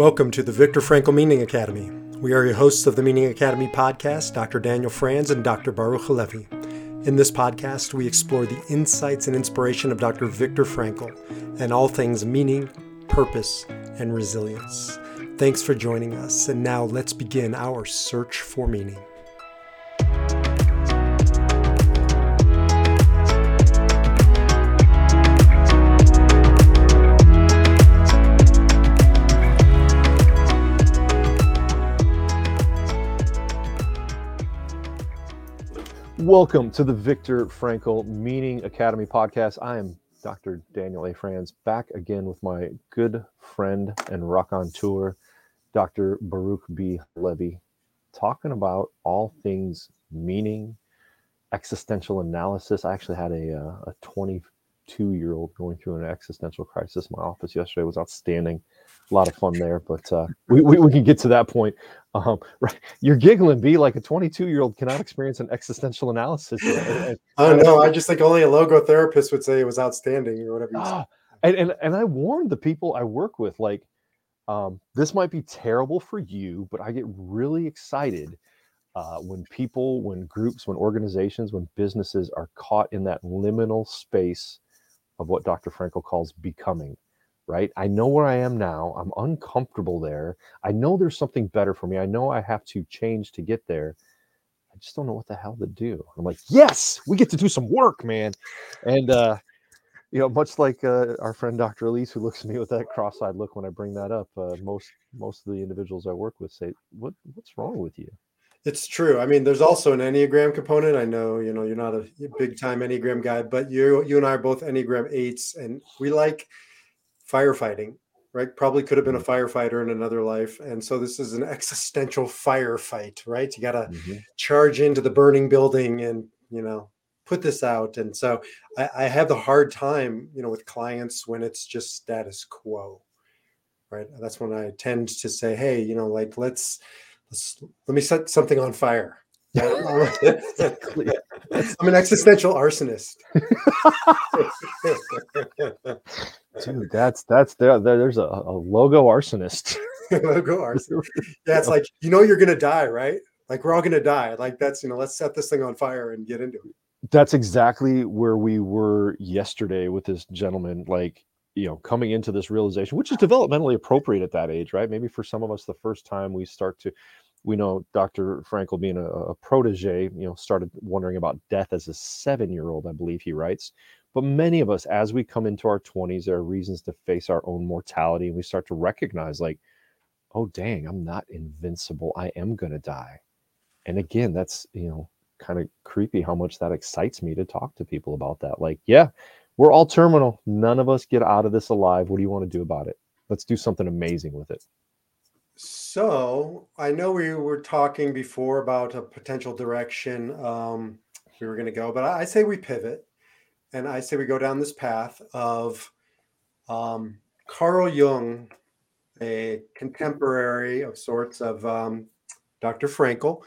Welcome to the Viktor Frankl Meaning Academy. We are your hosts of the Meaning Academy podcast, Dr. Daniel Franz and Dr. Baruch Halevi. In this podcast, we explore the insights and inspiration of Dr. Viktor Frankl and all things meaning, purpose, and resilience. Thanks for joining us, and now let's begin our search for meaning. Welcome to the Viktor Frankl Meaning Academy podcast. I am Dr. Daniel A. Franz, back again with my good friend and rock on tour, Dr. Baruch B. Levy, talking about all things meaning, existential analysis. I actually had a, uh, a 22 year old going through an existential crisis in my office yesterday. Was outstanding a lot of fun there, but uh, we, we, we, can get to that point. Um, right. You're giggling, B, like a 22 year old cannot experience an existential analysis. oh, no. I just think only a logotherapist would say it was outstanding or whatever. Ah, and, and, and I warned the people I work with, like, um, this might be terrible for you, but I get really excited uh, when people, when groups, when organizations, when businesses are caught in that liminal space of what Dr. Frankl calls becoming right? I know where I am now. I'm uncomfortable there. I know there's something better for me. I know I have to change to get there. I just don't know what the hell to do. I'm like, yes, we get to do some work, man. And uh, you know, much like uh, our friend Dr. Elise, who looks at me with that cross-eyed look when I bring that up, uh, most most of the individuals I work with say, "What what's wrong with you?" It's true. I mean, there's also an Enneagram component. I know, you know, you're not a big time Enneagram guy, but you you and I are both Enneagram eights, and we like firefighting, right? Probably could have been a mm-hmm. firefighter in another life. And so this is an existential firefight, right? You got to mm-hmm. charge into the burning building and, you know, put this out. And so I, I have the hard time, you know, with clients when it's just status quo, right? That's when I tend to say, hey, you know, like let's, let's let me set something on fire. I'm an existential arsonist. Dude, that's that's there. There's a, a logo arsonist. logo arsonist. Yeah, it's like you know you're gonna die, right? Like we're all gonna die. Like that's you know, let's set this thing on fire and get into it. That's exactly where we were yesterday with this gentleman. Like you know, coming into this realization, which is developmentally appropriate at that age, right? Maybe for some of us, the first time we start to we know Dr. Frankl, being a, a, protege, you know, started wondering about death as a seven-year-old, I believe he writes. But many of us, as we come into our 20s, there are reasons to face our own mortality. And we start to recognize, like, oh, dang, I'm not invincible. I am to die. And again, that's, you know, kind of creepy how much that excites me to talk to people about that. Like, yeah, we're all terminal. None of us get out of this alive. What do you want to do about it? Let's do something amazing with it. So I know we were talking before about a potential direction um, we were going to go, but I say we pivot and I say we go down this path of um, Carl Jung, a contemporary of sorts of um, Dr. Frankl,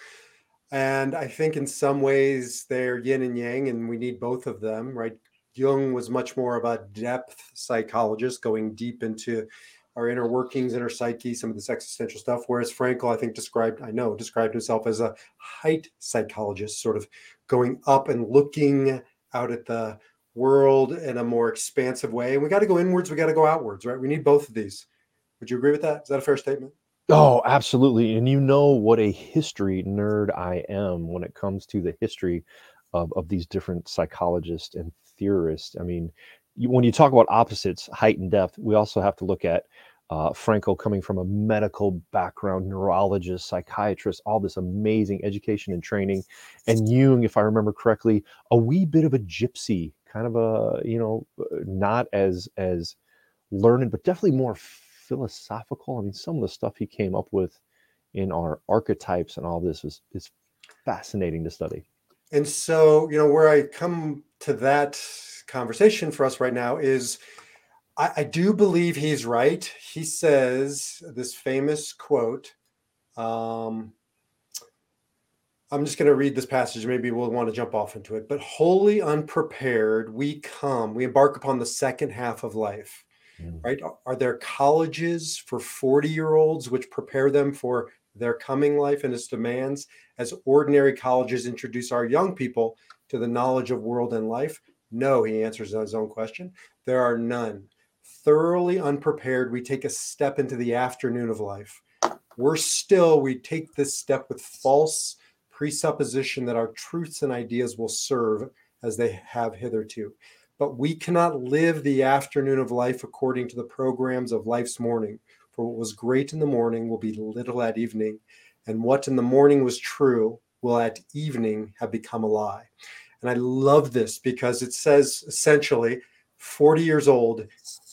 And I think in some ways they're yin and yang, and we need both of them, right? Jung was much more of a depth psychologist, going deep into our inner workings, inner psyche, some of this existential stuff. Whereas Frankl, I think, described, I know, described himself as a height psychologist, sort of going up and looking out at the world in a more expansive way. And we got to go inwards, we got to go outwards, right? We need both of these. Would you agree with that? Is that a fair statement? Oh, absolutely. And you know what a history nerd I am when it comes to the history of, of these different psychologists and theorists. I mean, you, when you talk about opposites, height and depth, we also have to look at uh, Frankl coming from a medical background, neurologist, psychiatrist, all this amazing education and training. And Jung, if I remember correctly, a wee bit of a gypsy kind of a you know not as as learned but definitely more philosophical i mean some of the stuff he came up with in our archetypes and all this is is fascinating to study and so you know where i come to that conversation for us right now is I, I do believe he's right he says this famous quote um, I'm just going to read this passage. Maybe we'll want to jump off into it. But wholly unprepared, we come, we embark upon the second half of life. mm. right? Are there colleges for 40 year olds which prepare them for their coming life and its demands as ordinary colleges introduce our young people to the knowledge of world and life? No, he answers his own question. There are none. Thoroughly unprepared, we take a step into the afternoon of life. Worse still, we take this step with false presupposition that our truths and ideas will serve as they have hitherto. But we cannot live the afternoon of life according to the programs of life's morning. For what was great in the morning will be little at evening, and what in the morning was true will at evening have become a lie. And I love this because it says essentially 40 years old,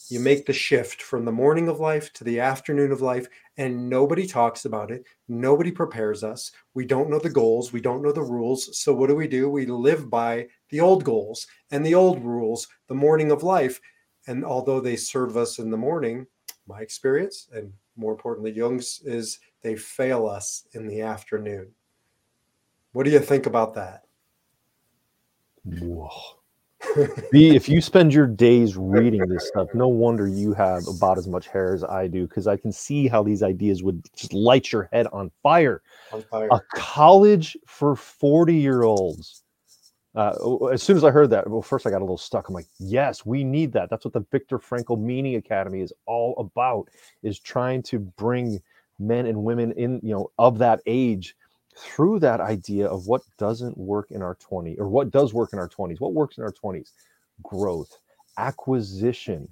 you make the shift from the morning of life to the afternoon of life, and nobody talks about it. Nobody prepares us. We don't know the goals. We don't know the rules. So, what do we do? We live by the old goals and the old rules, the morning of life. And although they serve us in the morning, my experience, and more importantly, Jung's, is they fail us in the afternoon. What do you think about that? Whoa. B, if you spend your days reading this stuff, no wonder you have about as much hair as I do, because I can see how these ideas would just light your head on fire. On fire. A college for 40 year olds. Uh, as soon as I heard that, well, first I got a little stuck. I'm like, yes, we need that. That's what the Viktor Frankl Meaning Academy is all about, is trying to bring men and women in, you know, of that age through that idea of what doesn't work in our 20s or what does work in our 20s what works in our 20s growth acquisition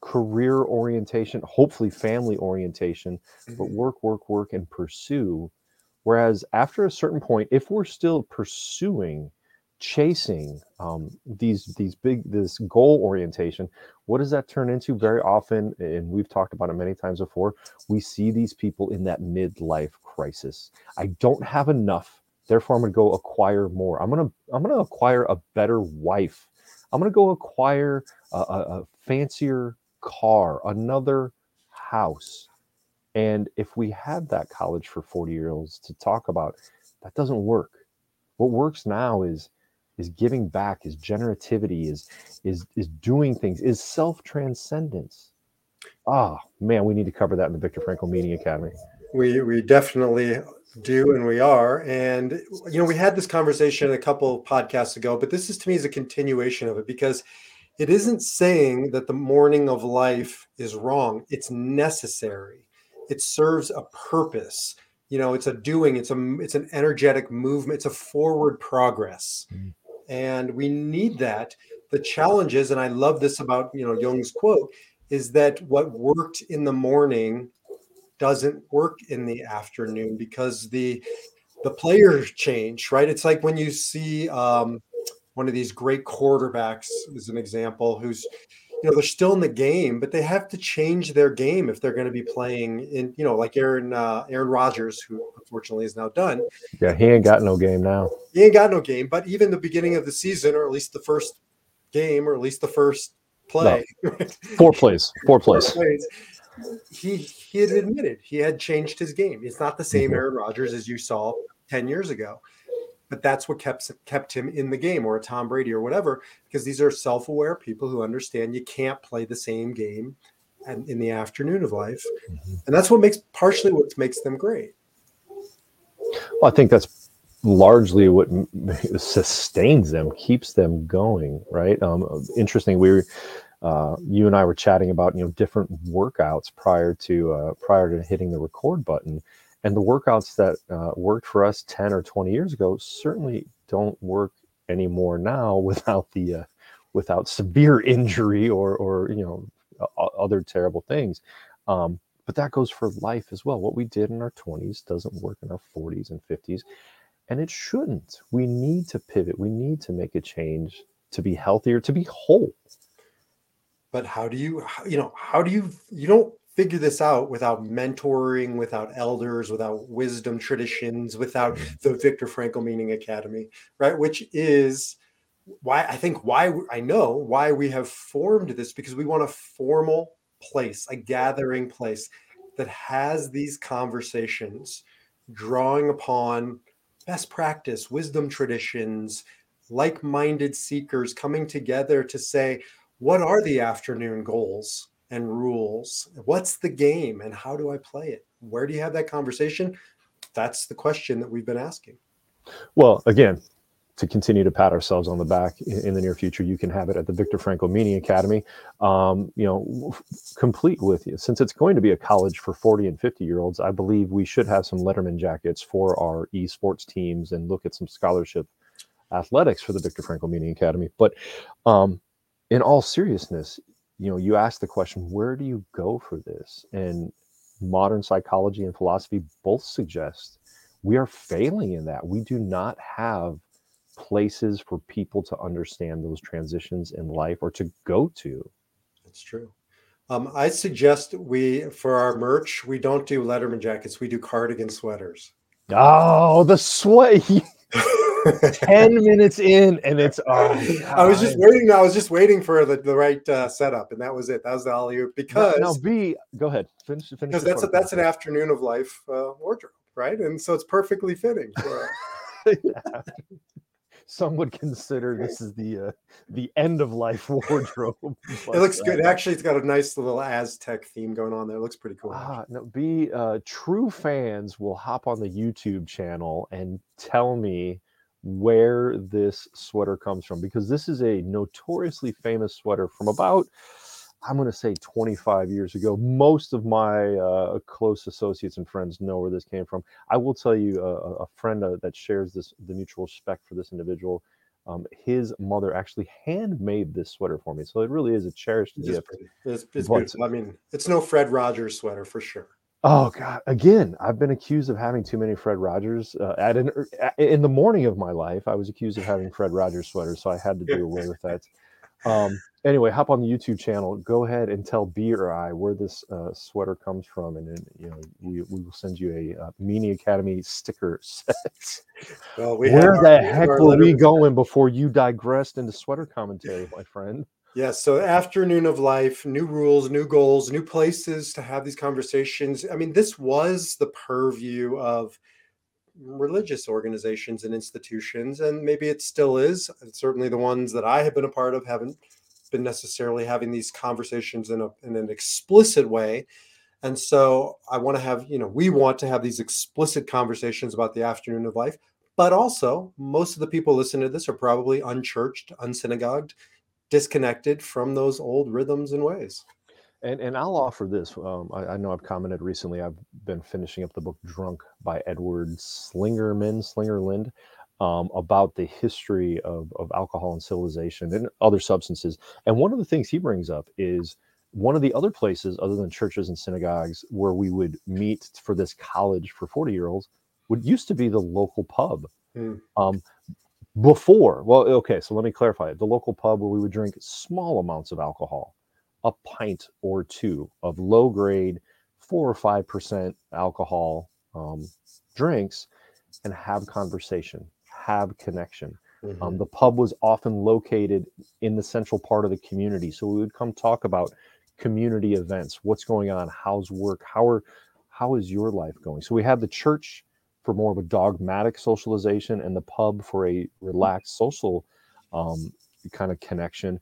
career orientation hopefully family orientation mm-hmm. but work work work and pursue whereas after a certain point if we're still pursuing chasing um, these these big this goal orientation what does that turn into? Very often and we've talked about it many times before we see these people in that midlife crisis. I don't have enough therefore i'm going to go acquire more. I'm going to i'm going to acquire a better wife. I'm going to go acquire a, a, a fancier car another house. And if we had that college for 40 year olds to talk about that doesn't work. What works now is is giving back, is generativity, is is is doing things, is self transcendence. Ah, oh, man, we need to cover that in the Viktor Frankl Meaning Academy. We we definitely do, and we are. And you know, we had this conversation a couple podcasts ago, but this is to me is a continuation of it because it isn't saying that the morning of life is wrong. It's necessary. It serves a purpose you know it's a doing it's a it's an energetic movement it's a forward progress mm and we need that. The challenge is, and I love this about you know Jung's quote, is that what worked in the morning doesn't work in the afternoon because the the players change, right? It's like when you see um, one of these great quarterbacks, as an example, who's you know they're still in the game, but they have to change their game if they're going to be playing in you know like Aaron uh, Aaron Rodgers, who unfortunately is now done. Yeah, he ain't got no game now. He ain't got no game. But even the beginning of the season, or at least the first game, or at least the first play, no. four plays, four plays. Four plays. He he had admitted he had changed his game. It's not the same mm-hmm. Aaron Rodgers as you saw ten years ago but that's what kept kept him in the game or a Tom Brady or whatever because these are self-aware people who understand you can't play the same game and in the afternoon of life. Mm-hmm. and that's what makes partially what makes them great. Well i think that's largely what sustains them keeps them going right? Um, interesting we were uh, you and I were chatting about you know different workouts prior to uh, prior to hitting the record button, and the workouts that uh, worked for us 10 or 20 years ago certainly don't work anymore now without the uh, without severe injury or or you know other terrible things. Um, but that goes for life as well. What we did in our 20s doesn't work in our 40s and 50s and it shouldn't. We need to pivot. We need to make a change to be healthier to be whole. But how do you you know how do you you don't figure this out without mentoring, without elders, without wisdom traditions, without mm-hmm. the Viktor Frankl Meaning Academy, right? Which is why I think why I know why we have formed this because we want a formal place, a gathering place that has these conversations, drawing upon best practice, wisdom traditions, like minded seekers coming together to say, what are the afternoon goals? And rules. What's the game and how do I play it? Where do you have that conversation? That's the question that we've been asking. Well, again, to continue to pat ourselves on the back in, the near future, you can have it at the Viktor Frankl Meaning Academy. Um, you know, complete with you. Since it's going to be a college for 40 and 50 year olds, I believe we should have some Letterman jackets for our esports teams and look at some scholarship athletics for the Viktor Frankl Meaning Academy. But um, in all seriousness, you know, you ask the question, where do you go for this? And modern psychology and philosophy both suggest we are failing in that. We do not have places for people to understand those transitions in life or to go to. That's true. Um, I suggest we, for our merch, we don't do Letterman jackets. We do cardigan sweaters. Oh, the sweat. 10 minutes in and it's oh I was just waiting I was just waiting for the, the right uh, setup and that was it that was the alley because now, B go ahead finish, finish because that's a, that's an afternoon of life uh, wardrobe right and so it's perfectly fitting for, yeah some would consider this is the uh, the end of life wardrobe. it looks good. Actually, it's got a nice little Aztec theme going on there. It looks pretty cool. Ah, no, be uh, true fans will hop on the YouTube channel and tell me where this sweater comes from because this is a notoriously famous sweater from about I'm going to say 25 years ago. Most of my uh, close associates and friends know where this came from. I will tell you, uh, a friend uh, that shares this the mutual respect for this individual. Um, his mother actually handmade this sweater for me, so it really is a cherished it's gift. It's, it's beautiful. I mean, it's no Fred Rogers sweater for sure. Oh God! Again, I've been accused of having too many Fred Rogers. Uh, at an er, in the morning of my life, I was accused of having Fred Rogers sweaters, so I had to do away with that. Um, anyway, hop on the YouTube channel. Go ahead and tell B or I where this uh, sweater comes from, and then you know we, we will send you a uh, Academy sticker set. Well, we where the heck were we going before you digressed into sweater commentary, my friend? Yes. So afternoon of life, new rules, new goals, new places to have these conversations. I mean, this was the purview of religious organizations and institutions, and maybe it still is. Certainly, the ones that I have been a part of haven't been necessarily having these conversations in a in an explicit way. And so, I want to have you know we want to have these explicit conversations about the afternoon of life. But also, most of the people listening to this are probably unchurched, unsynagogued, disconnected from those old rhythms and ways. And and I'll offer this. Um, I, I, know I've commented recently. I've been finishing up the book "Drunk" by Edward Slingerman Slingerland um, about the history of of alcohol and civilization and other substances. And one of the things he brings up is one of the other places, other than churches and synagogues, where we would meet for this college for forty year olds, would used to be the local pub. Mm. Um, before, well, okay, so let me clarify. The local pub where we would drink small amounts of alcohol a pint or two of low grade, four or five percent alcohol um, drinks and have conversation, have connection. Um, mm-hmm. Um, the pub was often located in the central part of the community, so we would come talk about community events, what's going on, how's work, how are how is your life going. So we had the church for more of a dogmatic socialization, and the pub for a relaxed social um, kind of connection.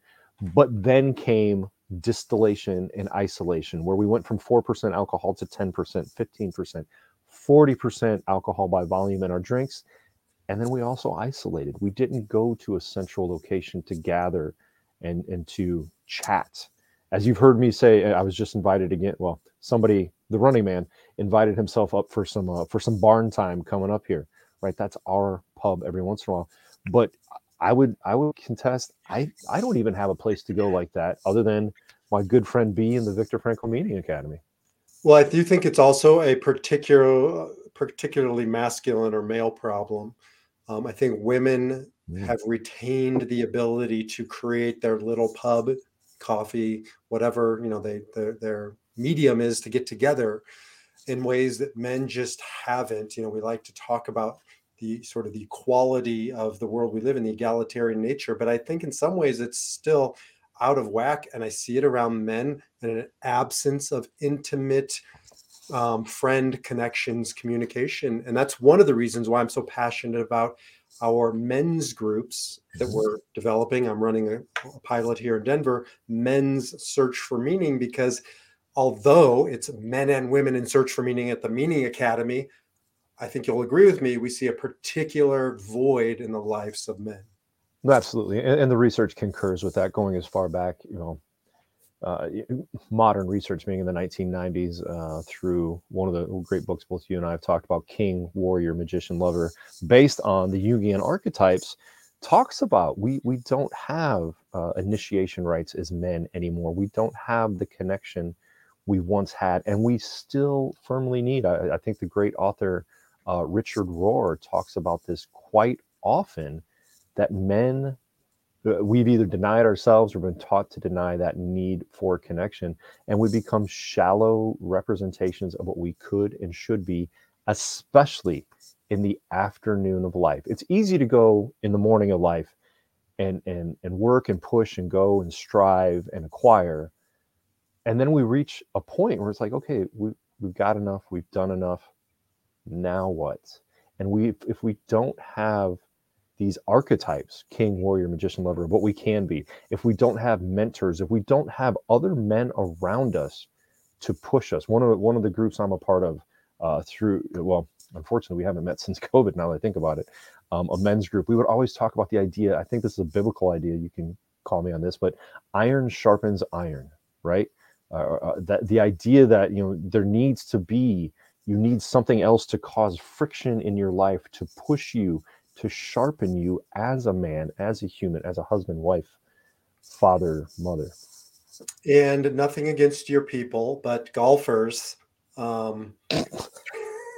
But then came distillation and isolation, where we went from 4% alcohol to 10%, 15%, 40% alcohol by volume in our drinks. And then we also isolated. We didn't go to a central location to gather and, and to chat. As you've heard me say, I was just invited again. Well, somebody, the running man, invited himself up for some uh, for some barn time coming up here. Right, that's our pub every once in a while. But I would I would contest. I I don't even have a place to go like that other than my good friend B in the Viktor Frankl Meaning Academy. Well, I do think it's also a particular particularly masculine or male problem. Um, I think women mm. have retained the ability to create their little pub, coffee, whatever you know they their, their medium is to get together in ways that men just haven't. You know, we like to talk about the sort of the quality of the world we live in, the egalitarian nature. But I think in some ways it's still out of whack, and I see it around men and an absence of intimate um, friend connections, communication, and that's one of the reasons why I'm so passionate about our men's groups that we're developing. I'm running a, a pilot here in Denver, men's search for meaning, because although it's men and women in search for meaning at the Meaning Academy, I think you'll agree with me. We see a particular void in the lives of men. Absolutely, and, and the research concurs with that, going as far back, you know, uh, modern research being in the 1990s uh, through one of the great books both you and I have talked about, King, Warrior, Magician, Lover, based on the Jungian archetypes, talks about we we don't have uh, initiation rites as men anymore. We don't have the connection we once had, and we still firmly need. I, I think the great author uh, Richard Rohr talks about this quite often that men uh, we've either denied ourselves or been taught to deny that need for connection and we become shallow representations of what we could and should be especially in the afternoon of life it's easy to go in the morning of life and and and work and push and go and strive and acquire and then we reach a point where it's like okay we, we've got enough we've done enough. Now what? And we if we don't have these archetypes king warrior magician lover what we can be if we don't have mentors if we don't have other men around us to push us one of one of the groups i'm a part of uh, through well unfortunately we haven't met since covid now that i think about it um, a men's group we would always talk about the idea i think this is a biblical idea you can call me on this but iron sharpens iron right uh, uh, that the idea that you know there needs to be you need something else to cause friction in your life to push you to sharpen you as a man, as a human, as a husband, wife, father, mother. And nothing against your people, but golfers. Um,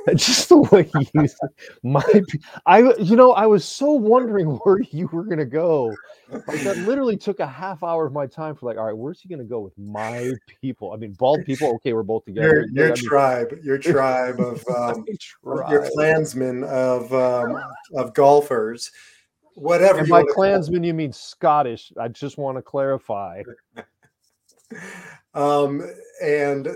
just the way you my i you know i was so wondering where you were going to go. Like that literally took a half hour of my time for like all right where's he going to go with my people? I mean bald people okay we're both together. Your, your tribe mean, your tribe of um, tribe. your clansmen of um, of golfers whatever and by clansmen you mean scottish. I just want to clarify. Um and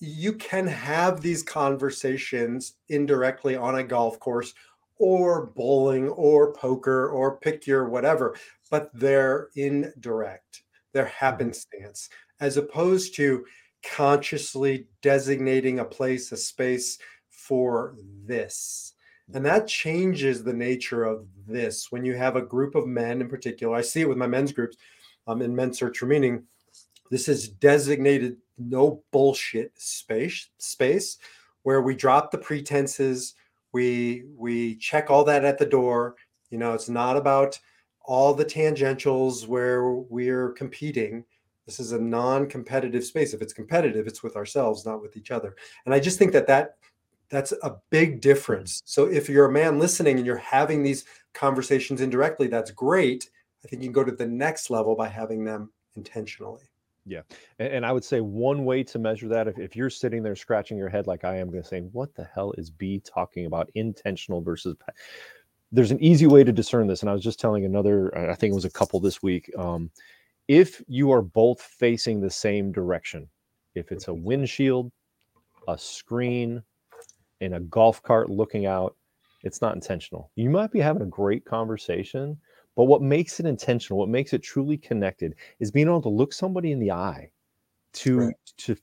you can have these conversations indirectly on a golf course or bowling or poker or pick your whatever, but they're indirect, they're mm-hmm. happenstance, as opposed to consciously designating a place, a space for this. And that changes the nature of this. When you have a group of men in particular, I see it with my men's groups um, in Men's Search for Meaning. This is designated no bullshit space space where we drop the pretenses we we check all that at the door. You know it's not about all the tangentials where we're competing. This is a non-competitive space. If it's competitive it's with ourselves not with each other. And i just think that that that's a big difference. So if you're a man listening and you're having these conversations indirectly that's great. I think you can go to the next level by having them intentionally yeah. And, and, I would say one way to measure that, if, if you're sitting there scratching your head like I am, going to say, what the hell is B talking about intentional versus. There's an easy way to discern this. And I was just telling another, I think it was a couple this week. Um, if you are both facing the same direction, if it's a mm-hmm. windshield, a screen, in a golf cart looking out, it's not intentional. You might be having a great conversation, but what makes it intentional, what makes it truly connected, is being able to look somebody in the eye, to right. to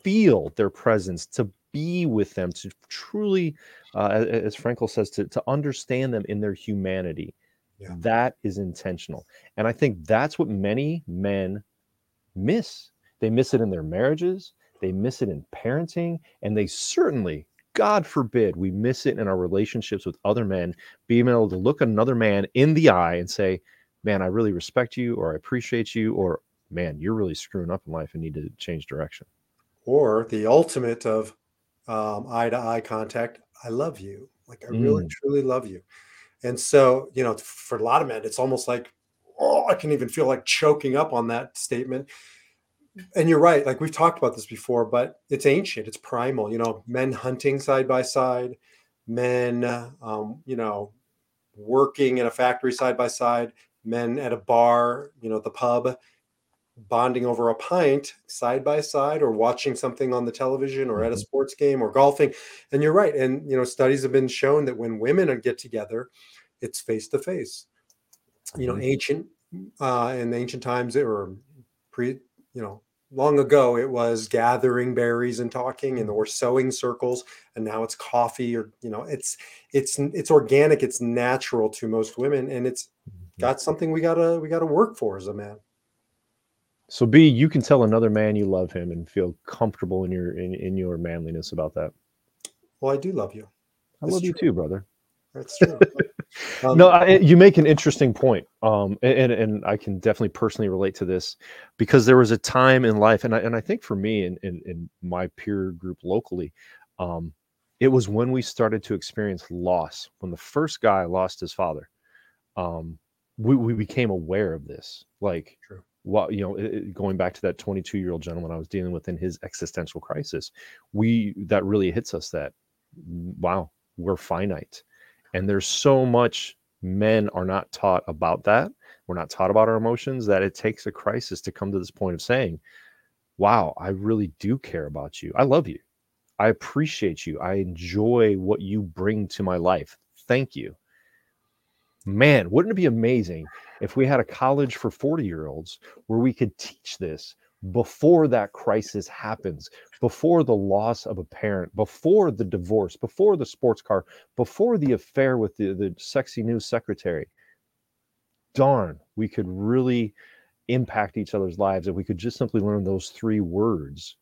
feel their presence, to be with them, to truly, uh, as Frankl says, to to understand them in their humanity. Yeah. That is intentional, and I think that's what many men miss. They miss it in their marriages. They miss it in parenting, and they certainly God forbid we miss it in our relationships with other men, being able to look another man in the eye and say, Man, I really respect you, or I appreciate you, or man, you're really screwing up in life and need to change direction. Or the ultimate of um, eye to eye contact I love you. Like, I really, mm. truly love you. And so, you know, for a lot of men, it's almost like, oh, I can even feel like choking up on that statement and you're right like we've talked about this before but it's ancient it's primal you know men hunting side by side men um, you know working in a factory side by side men at a bar you know the pub bonding over a pint side by side or watching something on the television or at a mm-hmm. sports game or golfing and you're right and you know studies have been shown that when women get together it's face to face. You know, Mhm. ancient uh, in ancient times, were pre, you know, long ago, it was gathering berries and talking, and were sewing circles, and now it's coffee, or you know, it's it's it's organic, it's natural to most women, and it's mm-hmm. got something we gotta we gotta work for as a man. So B, you can tell another man you love him and feel comfortable in your in, in your manliness about that. Well, I do love you. I It's love you too, brother. That's true. Um, no, I, you make an interesting point, um, and and I can definitely personally relate to this because there was a time in life, and I and I think for me and in, in, my peer group locally, um, it was when we started to experience loss. When the first guy lost his father, um, we we became aware of this. Like, True. what you know, it- going back to that 22 year old gentleman I was dealing with in his existential crisis, we that really hits us that wow, we're finite and there's so much men are not taught about that. We're not taught about our emotions that it takes a crisis to come to this point of saying wow i really do care about you. I love you. I appreciate you. I enjoy what you bring to my life. Thank you. Man wouldn't it be amazing if we had a college for 40 year olds where we could teach this before that crisis happens before the loss of a parent before the divorce before the sports car before the affair with the, the sexy new secretary darn we could really impact each other's lives if we could just simply learn those three words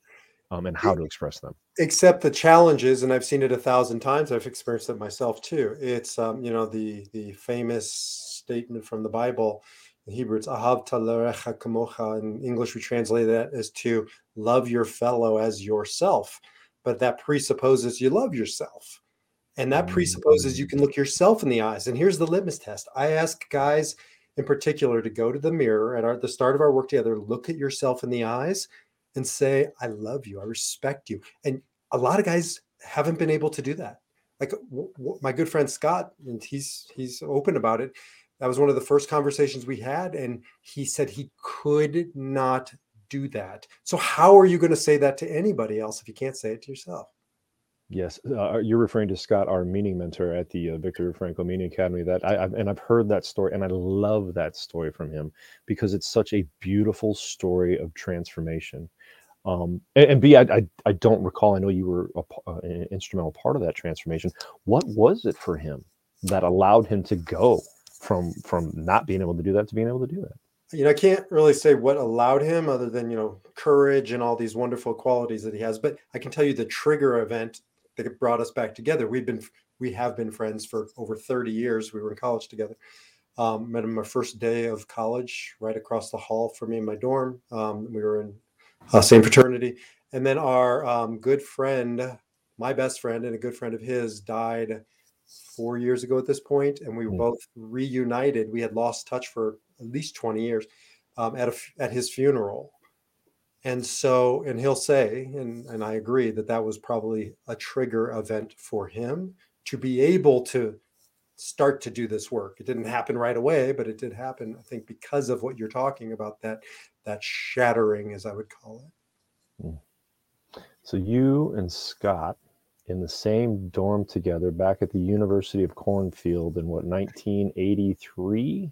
um, and how to express them. except the challenges and i've seen it a thousand times i've experienced it myself too. It's um, you know the the famous statement from the bible in hebrew it's ahav talarecha kamocha in english we translate that as to love your fellow as yourself but that presupposes you love yourself and that mm. presupposes you can look yourself in the eyes and here's the litmus test i ask guys in particular to go to the mirror at our, the start of our work together look at yourself in the eyes and say, I love you, I respect you. And a lot of guys haven't been able to do that. Like w- w- my good friend Scott, and he's he's open about it. That was one of the first conversations we had, and he said he could not do that. So how are you going to say that to anybody else if you can't say it to yourself? Yes, uh, you're referring to Scott, our meaning mentor at the uh, Viktor Frankl Meaning Academy. That I, I've, and I've heard that story, and I love that story from him because it's such a beautiful story of transformation. Um, and, and B, I, I, I don't recall. I know you were a, uh, an instrumental part of that transformation. What was it for him that allowed him to go from from not being able to do that to being able to do that? you know, I can't really say what allowed him other than, you know, courage and all these wonderful qualities that he has. But I can tell you the trigger event that brought us back together. We've been, we have been friends for over 30 years. We were in college together. Um, met him my first day of college, right across the hall from me in my dorm. Um, we were in uh, same fraternity. And then our um, good friend, my best friend and a good friend of his died four years ago at this point, and we were Hmm. both reunited. We had lost touch for at least 20 years um, at a, at his funeral. And so, and he'll say, and, and I agree that that was probably a trigger event for him to be able to start to do this work. It didn't happen right away, but it did happen, I think, because of what you're talking about that that shattering, as I would call it. So you and Scott in the same dorm together back at the University of Cornfield in what 1983,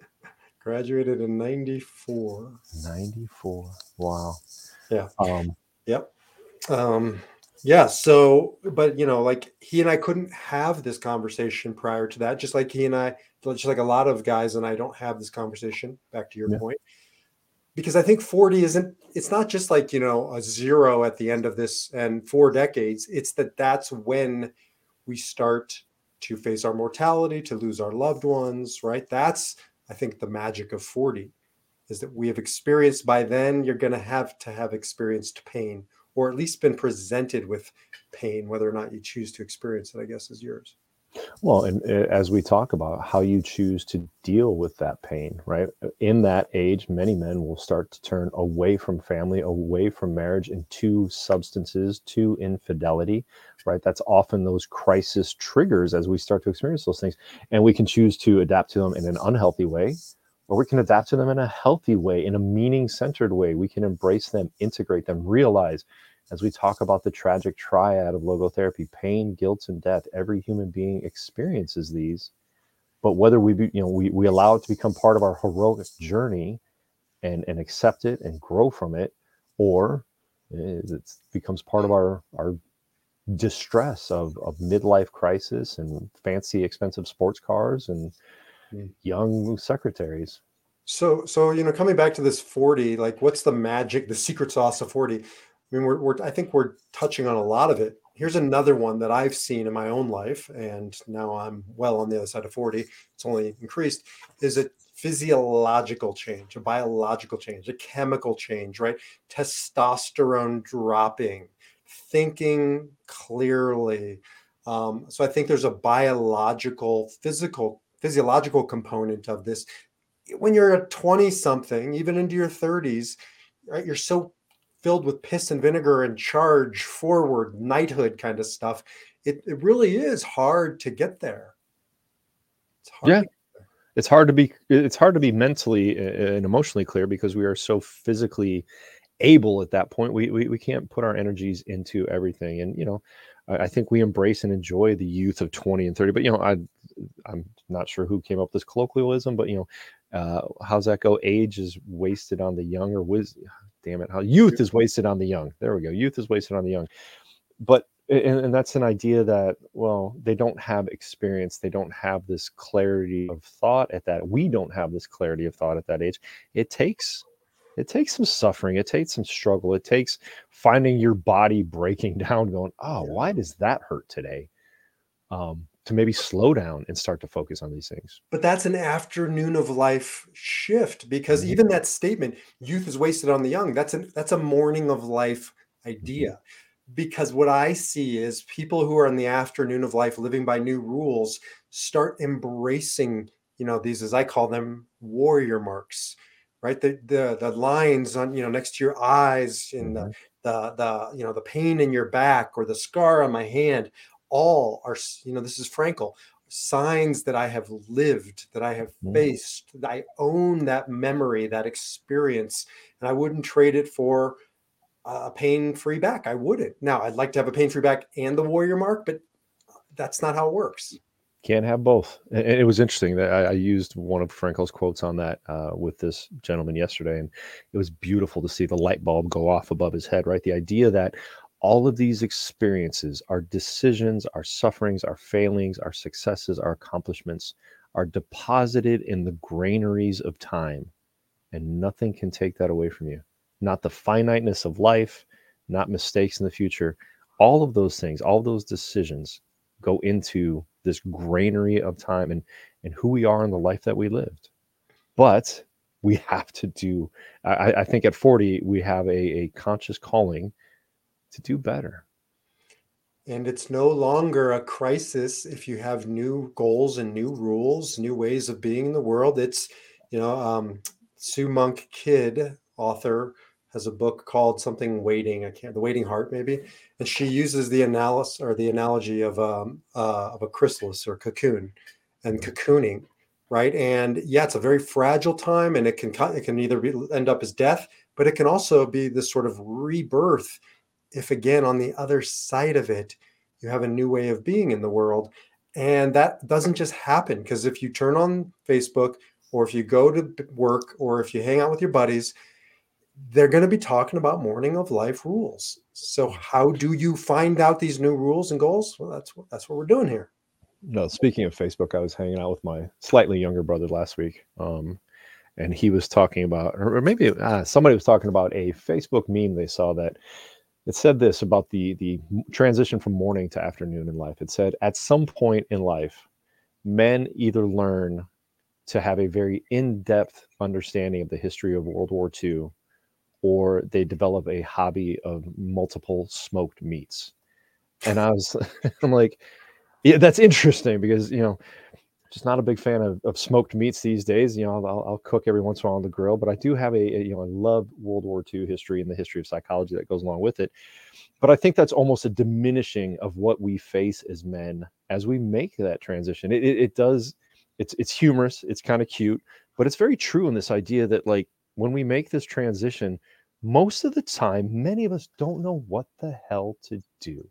Graduated in 94. 94. Wow. Yeah. Um, Yep. Um, yeah. So, but you know, like he and I couldn't have this conversation prior to that, just like he and I, just like a lot of guys and I don't have this conversation, back to your Yeah. point. Because I think 40 isn't, it's not just like, you know, a zero at the end of this and four decades. It's that that's when we start to face our mortality, to lose our loved ones, right? That's, I think, the magic of 40 is that we have experienced by then, you're going to have to have experienced pain or at least been presented with pain, whether or not you choose to experience it, I guess, is yours. Well, and uh, as we talk about how you choose to deal with that pain, right? In that age, many men will start to turn away from family, away from marriage, into substances, to infidelity, right? That's often those crisis triggers as we start to experience those things. And we can choose to adapt to them in an unhealthy way, or we can adapt to them in a healthy way, in a meaning centered way. We can embrace them, integrate them, realize as we talk about the tragic triad of logotherapy pain, guilt, and death, every human being experiences these. but whether we be, you know we, we allow it to become part of our heroic journey and and accept it and grow from it or it becomes part of our our distress of of midlife crisis and fancy expensive sports cars and mm. young secretaries so so you know coming back to this 40 like what's the magic the secret sauce of 40 i mean we're, we're i think we're touching on a lot of it here's another one that i've seen in my own life and now i'm well on the other side of 40 it's only increased is a physiological change a biological change a chemical change right testosterone dropping thinking clearly. Um, so I think there's a biological, physical, physiological component of this. When you're a 20 something, even into your 30s, right, you're so filled with piss and vinegar and charge forward knighthood kind of stuff. It, it really is hard to get there. It's hard yeah. It's hard to be it's hard to be mentally and emotionally clear because we are so physically able at that point we, we we can't put our energies into everything and you know I, think we embrace and enjoy the youth of 20 and 30 but you know i i'm not sure who came up with this colloquialism but you know uh, how's that go age is wasted on the young or damn it how youth is wasted on the young. There we go youth is wasted on the young. But and, and, that's an idea that well they don't have experience they don't have this clarity of thought at that we don't have this clarity of thought at that age. It takes it takes some suffering it takes some struggle it takes finding your body breaking down going oh why does that hurt today? Um, to maybe slow down and start to focus on these things but that's an afternoon of life shift because mm-hmm. even that statement youth is wasted on the young that's a that's a morning of life idea mm-hmm. because what i see is people who are in the afternoon of life living by new rules start embracing you know these as i call them warrior marks right? The the the lines on you know next to your eyes and mm-hmm. the the the you know the pain in your back or the scar on my hand, all are you know this is Frankl signs that I have lived, that I have mm-hmm. faced. That I own that memory, that experience, and I wouldn't trade it for a pain-free back. I wouldn't. Now I'd like to have a pain-free back and the warrior mark, but that's not how it works can't have both. And it was interesting that I, I used one of Frankl's quotes on that uh, with this gentleman yesterday, and it was beautiful to see the light bulb go off above his head. Right, the idea that all of these experiences, our decisions, our sufferings, our failings, our successes, our accomplishments, are deposited in the granaries of time, and nothing can take that away from you. Not the finiteness of life, not mistakes in the future. All of those things, all those decisions go into this granary of time and and who we are in the life that we lived but we have to do i, I think at 40 we have a, a conscious calling to do better and it's no longer a crisis if you have new goals and new rules new ways of being in the world it's you know um, sue monk kidd author has a book called something waiting. I can't the waiting heart maybe, and she uses the analysis or the analogy of um uh, of a chrysalis or cocoon, and cocooning, right? And yeah, it's a very fragile time, and it can it can either be, end up as death, but it can also be this sort of rebirth. If again on the other side of it, you have a new way of being in the world, and that doesn't just happen because if you turn on Facebook or if you go to work or if you hang out with your buddies they're going to be talking about morning of life rules. So how do you find out these new rules and goals? Well, that's what that's what we're doing here. No, speaking of Facebook, I was hanging out with my slightly younger brother last week, um, and he was talking about, or maybe uh, somebody was talking about a Facebook meme they saw that it said this about the the transition from morning to afternoon in life. It said at some point in life, men either learn to have a very in-depth understanding of the history of World War II or they develop a hobby of multiple smoked meats. And I was, I'm like, yeah, that's interesting because, you know, just not a big fan of, of smoked meats these days. You know, I'll, I'll, cook every once in a while on the grill, but I do have a, a, you know, I love World War II history and the history of psychology that goes along with it. But I think that's almost a diminishing of what we face as men as we make that transition. It, it, it does, it's, it's humorous, it's kind of cute, but it's very true in this idea that like when we make this transition, most of the time, many of us don't know what the hell to do.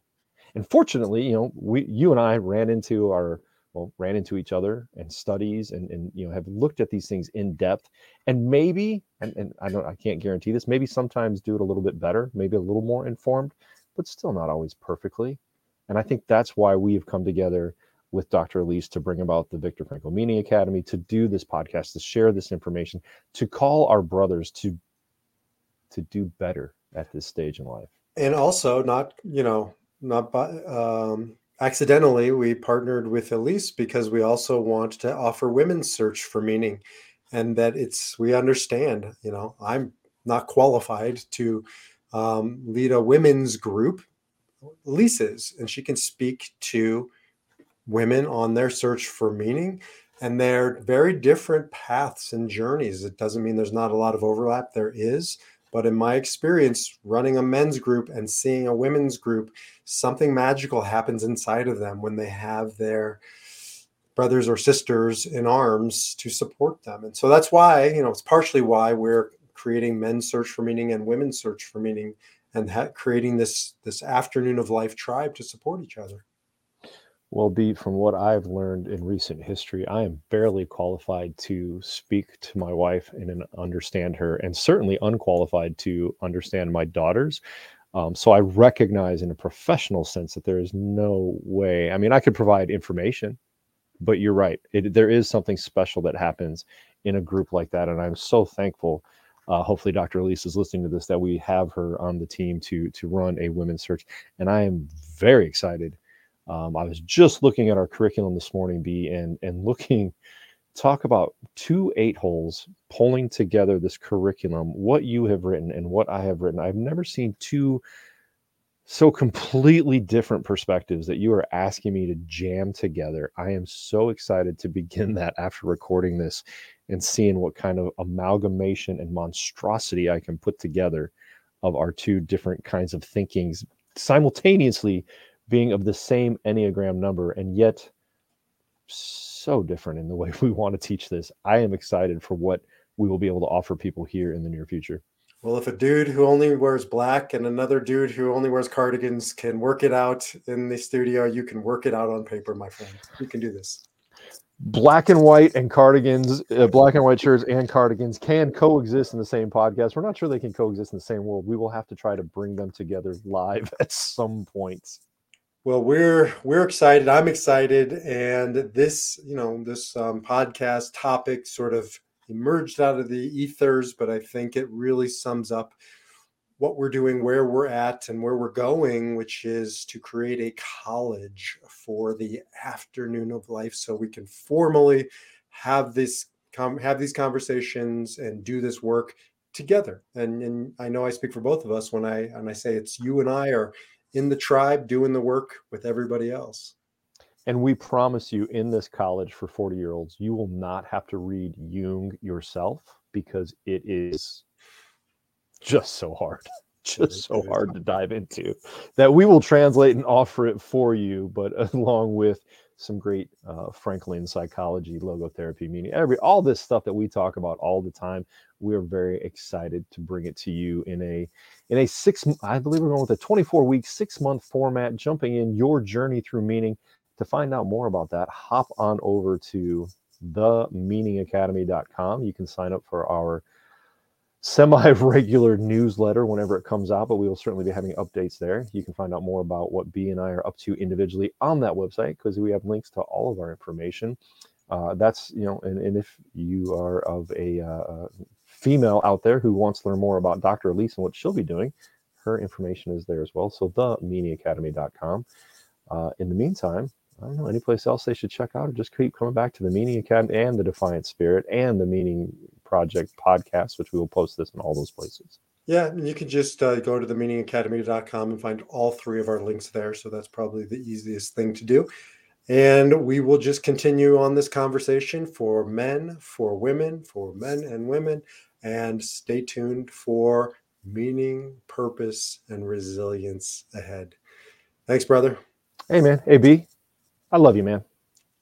And fortunately, you know, we, you and I ran into our well ran into each other and studies and and you know have looked at these things in depth. And maybe and, and i don't i can't guarantee this maybe sometimes do it a little bit better maybe a little more informed but still not always perfectly. And i think that's why we have come together with dr elise to bring about the Viktor frankl meaning academy to do this podcast to share this information to call our brothers to to do better at this stage in life. And also not you know not by um accidentally we partnered with elise because we also want to offer women's search for meaning and that it's we understand you know i'm not qualified to um, lead a women's group. Elise is and she can speak to women on their search for meaning and they're very different paths and journeys. It doesn't mean there's not a lot of overlap. There is but in my experience, running a men's group and seeing a women's group, something magical happens inside of them when they have their brothers or sisters in arms to support them. And so that's why, you know, it's partially why we're creating men's search for meaning and women's search for meaning and ha- creating this this afternoon of life tribe to support each other. Well, Beat, from what I've learned in recent history, I am barely qualified to speak to my wife and understand her, and certainly unqualified to understand my daughters. Um, so I recognize in a professional sense that there is no way. I mean, I could provide information, but you're right. It, there is something special that happens in a group like that, and I'm so thankful. Uh, hopefully, Dr. Elise is listening to this that we have her on the team to to run a women's search, and I am very excited um, I was just looking at our curriculum this morning, B, and and looking, talk about two eight holes pulling together this curriculum. What you have written and what I have written. I've never seen two so completely different perspectives that you are asking me to jam together. I am so excited to begin that after recording this and seeing what kind of amalgamation and monstrosity I can put together of our two different kinds of thinkings simultaneously being of the same Enneagram number and yet so different in the way we want to teach this. I am excited for what we will be able to offer people here in the near future. Well, if a dude who only wears black and another dude who only wears cardigans can work it out in the studio, you can work it out on paper, my friend. You can do this. Black and white and cardigans, uh, black and white shirts and cardigans can coexist in the same podcast. We're not sure they can coexist in the same world. We will have to try to bring them together live at some point. Well, we're we're excited. I'm excited, and this you know this um, podcast topic sort of emerged out of the ethers, but I think it really sums up what we're doing, where we're at, and where we're going, which is to create a college for the afternoon of life, so we can formally have this com- have these conversations and do this work together. And, and I know I speak for both of us when I when I say it's you and I are in the tribe doing the work with everybody else. And we promise you in this college for 40 year olds, you will not have to read Jung yourself because it is just so hard, just so hard to dive into that we will translate and offer it for you, but along with some great uh, Franklian psychology, logotherapy, meaning every all this stuff that we talk about all the time. We are very excited to bring it to you in a in a six. I believe we're going with a 24 week, six month format, jumping in your journey through meaning. To find out more about that, hop on over to themeaningacademy.com. You can sign up for our semi-regular newsletter whenever it comes out, but we will certainly be having updates there. You can find out more about what B and I are up to individually on that website because we have links to all of our information. Uh, that's you know, and, and if you are of a uh, female out there who wants to learn more about Dr. Elise and what she'll be doing, her information is there as well. So themeaningacademy.com. Uh, in the meantime, I don't know any place else they should check out, or just keep coming back to the Meaning Academy and the Defiant Spirit and the Meaning Project podcast, which we will post this in all those places. Yeah, you can just uh, go to the meaningacademy.com and find all three of our links there. So that's probably the easiest thing to do. And we will just continue on this conversation for men, for women, for men and women. And stay tuned for meaning, purpose, and resilience ahead. Thanks, brother. Hey, man. Hey, B. I love you, man.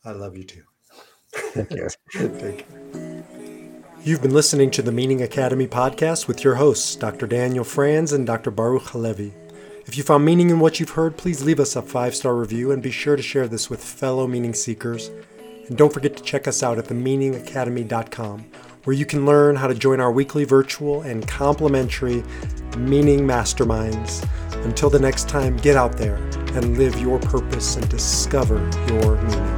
I love you too. Thank you. Take care. You've been listening to the Meaning Academy podcast with your hosts, Dr. Daniel Franz and Dr. Baruch Halevi. If you found meaning in what you've heard, please leave us a five star review and be sure to share this with fellow meaning seekers. And don't forget to check us out at themeaningacademy.com, where you can learn how to join our weekly virtual and complimentary meaning masterminds. Until the next time, get out there and live your purpose and discover your meaning.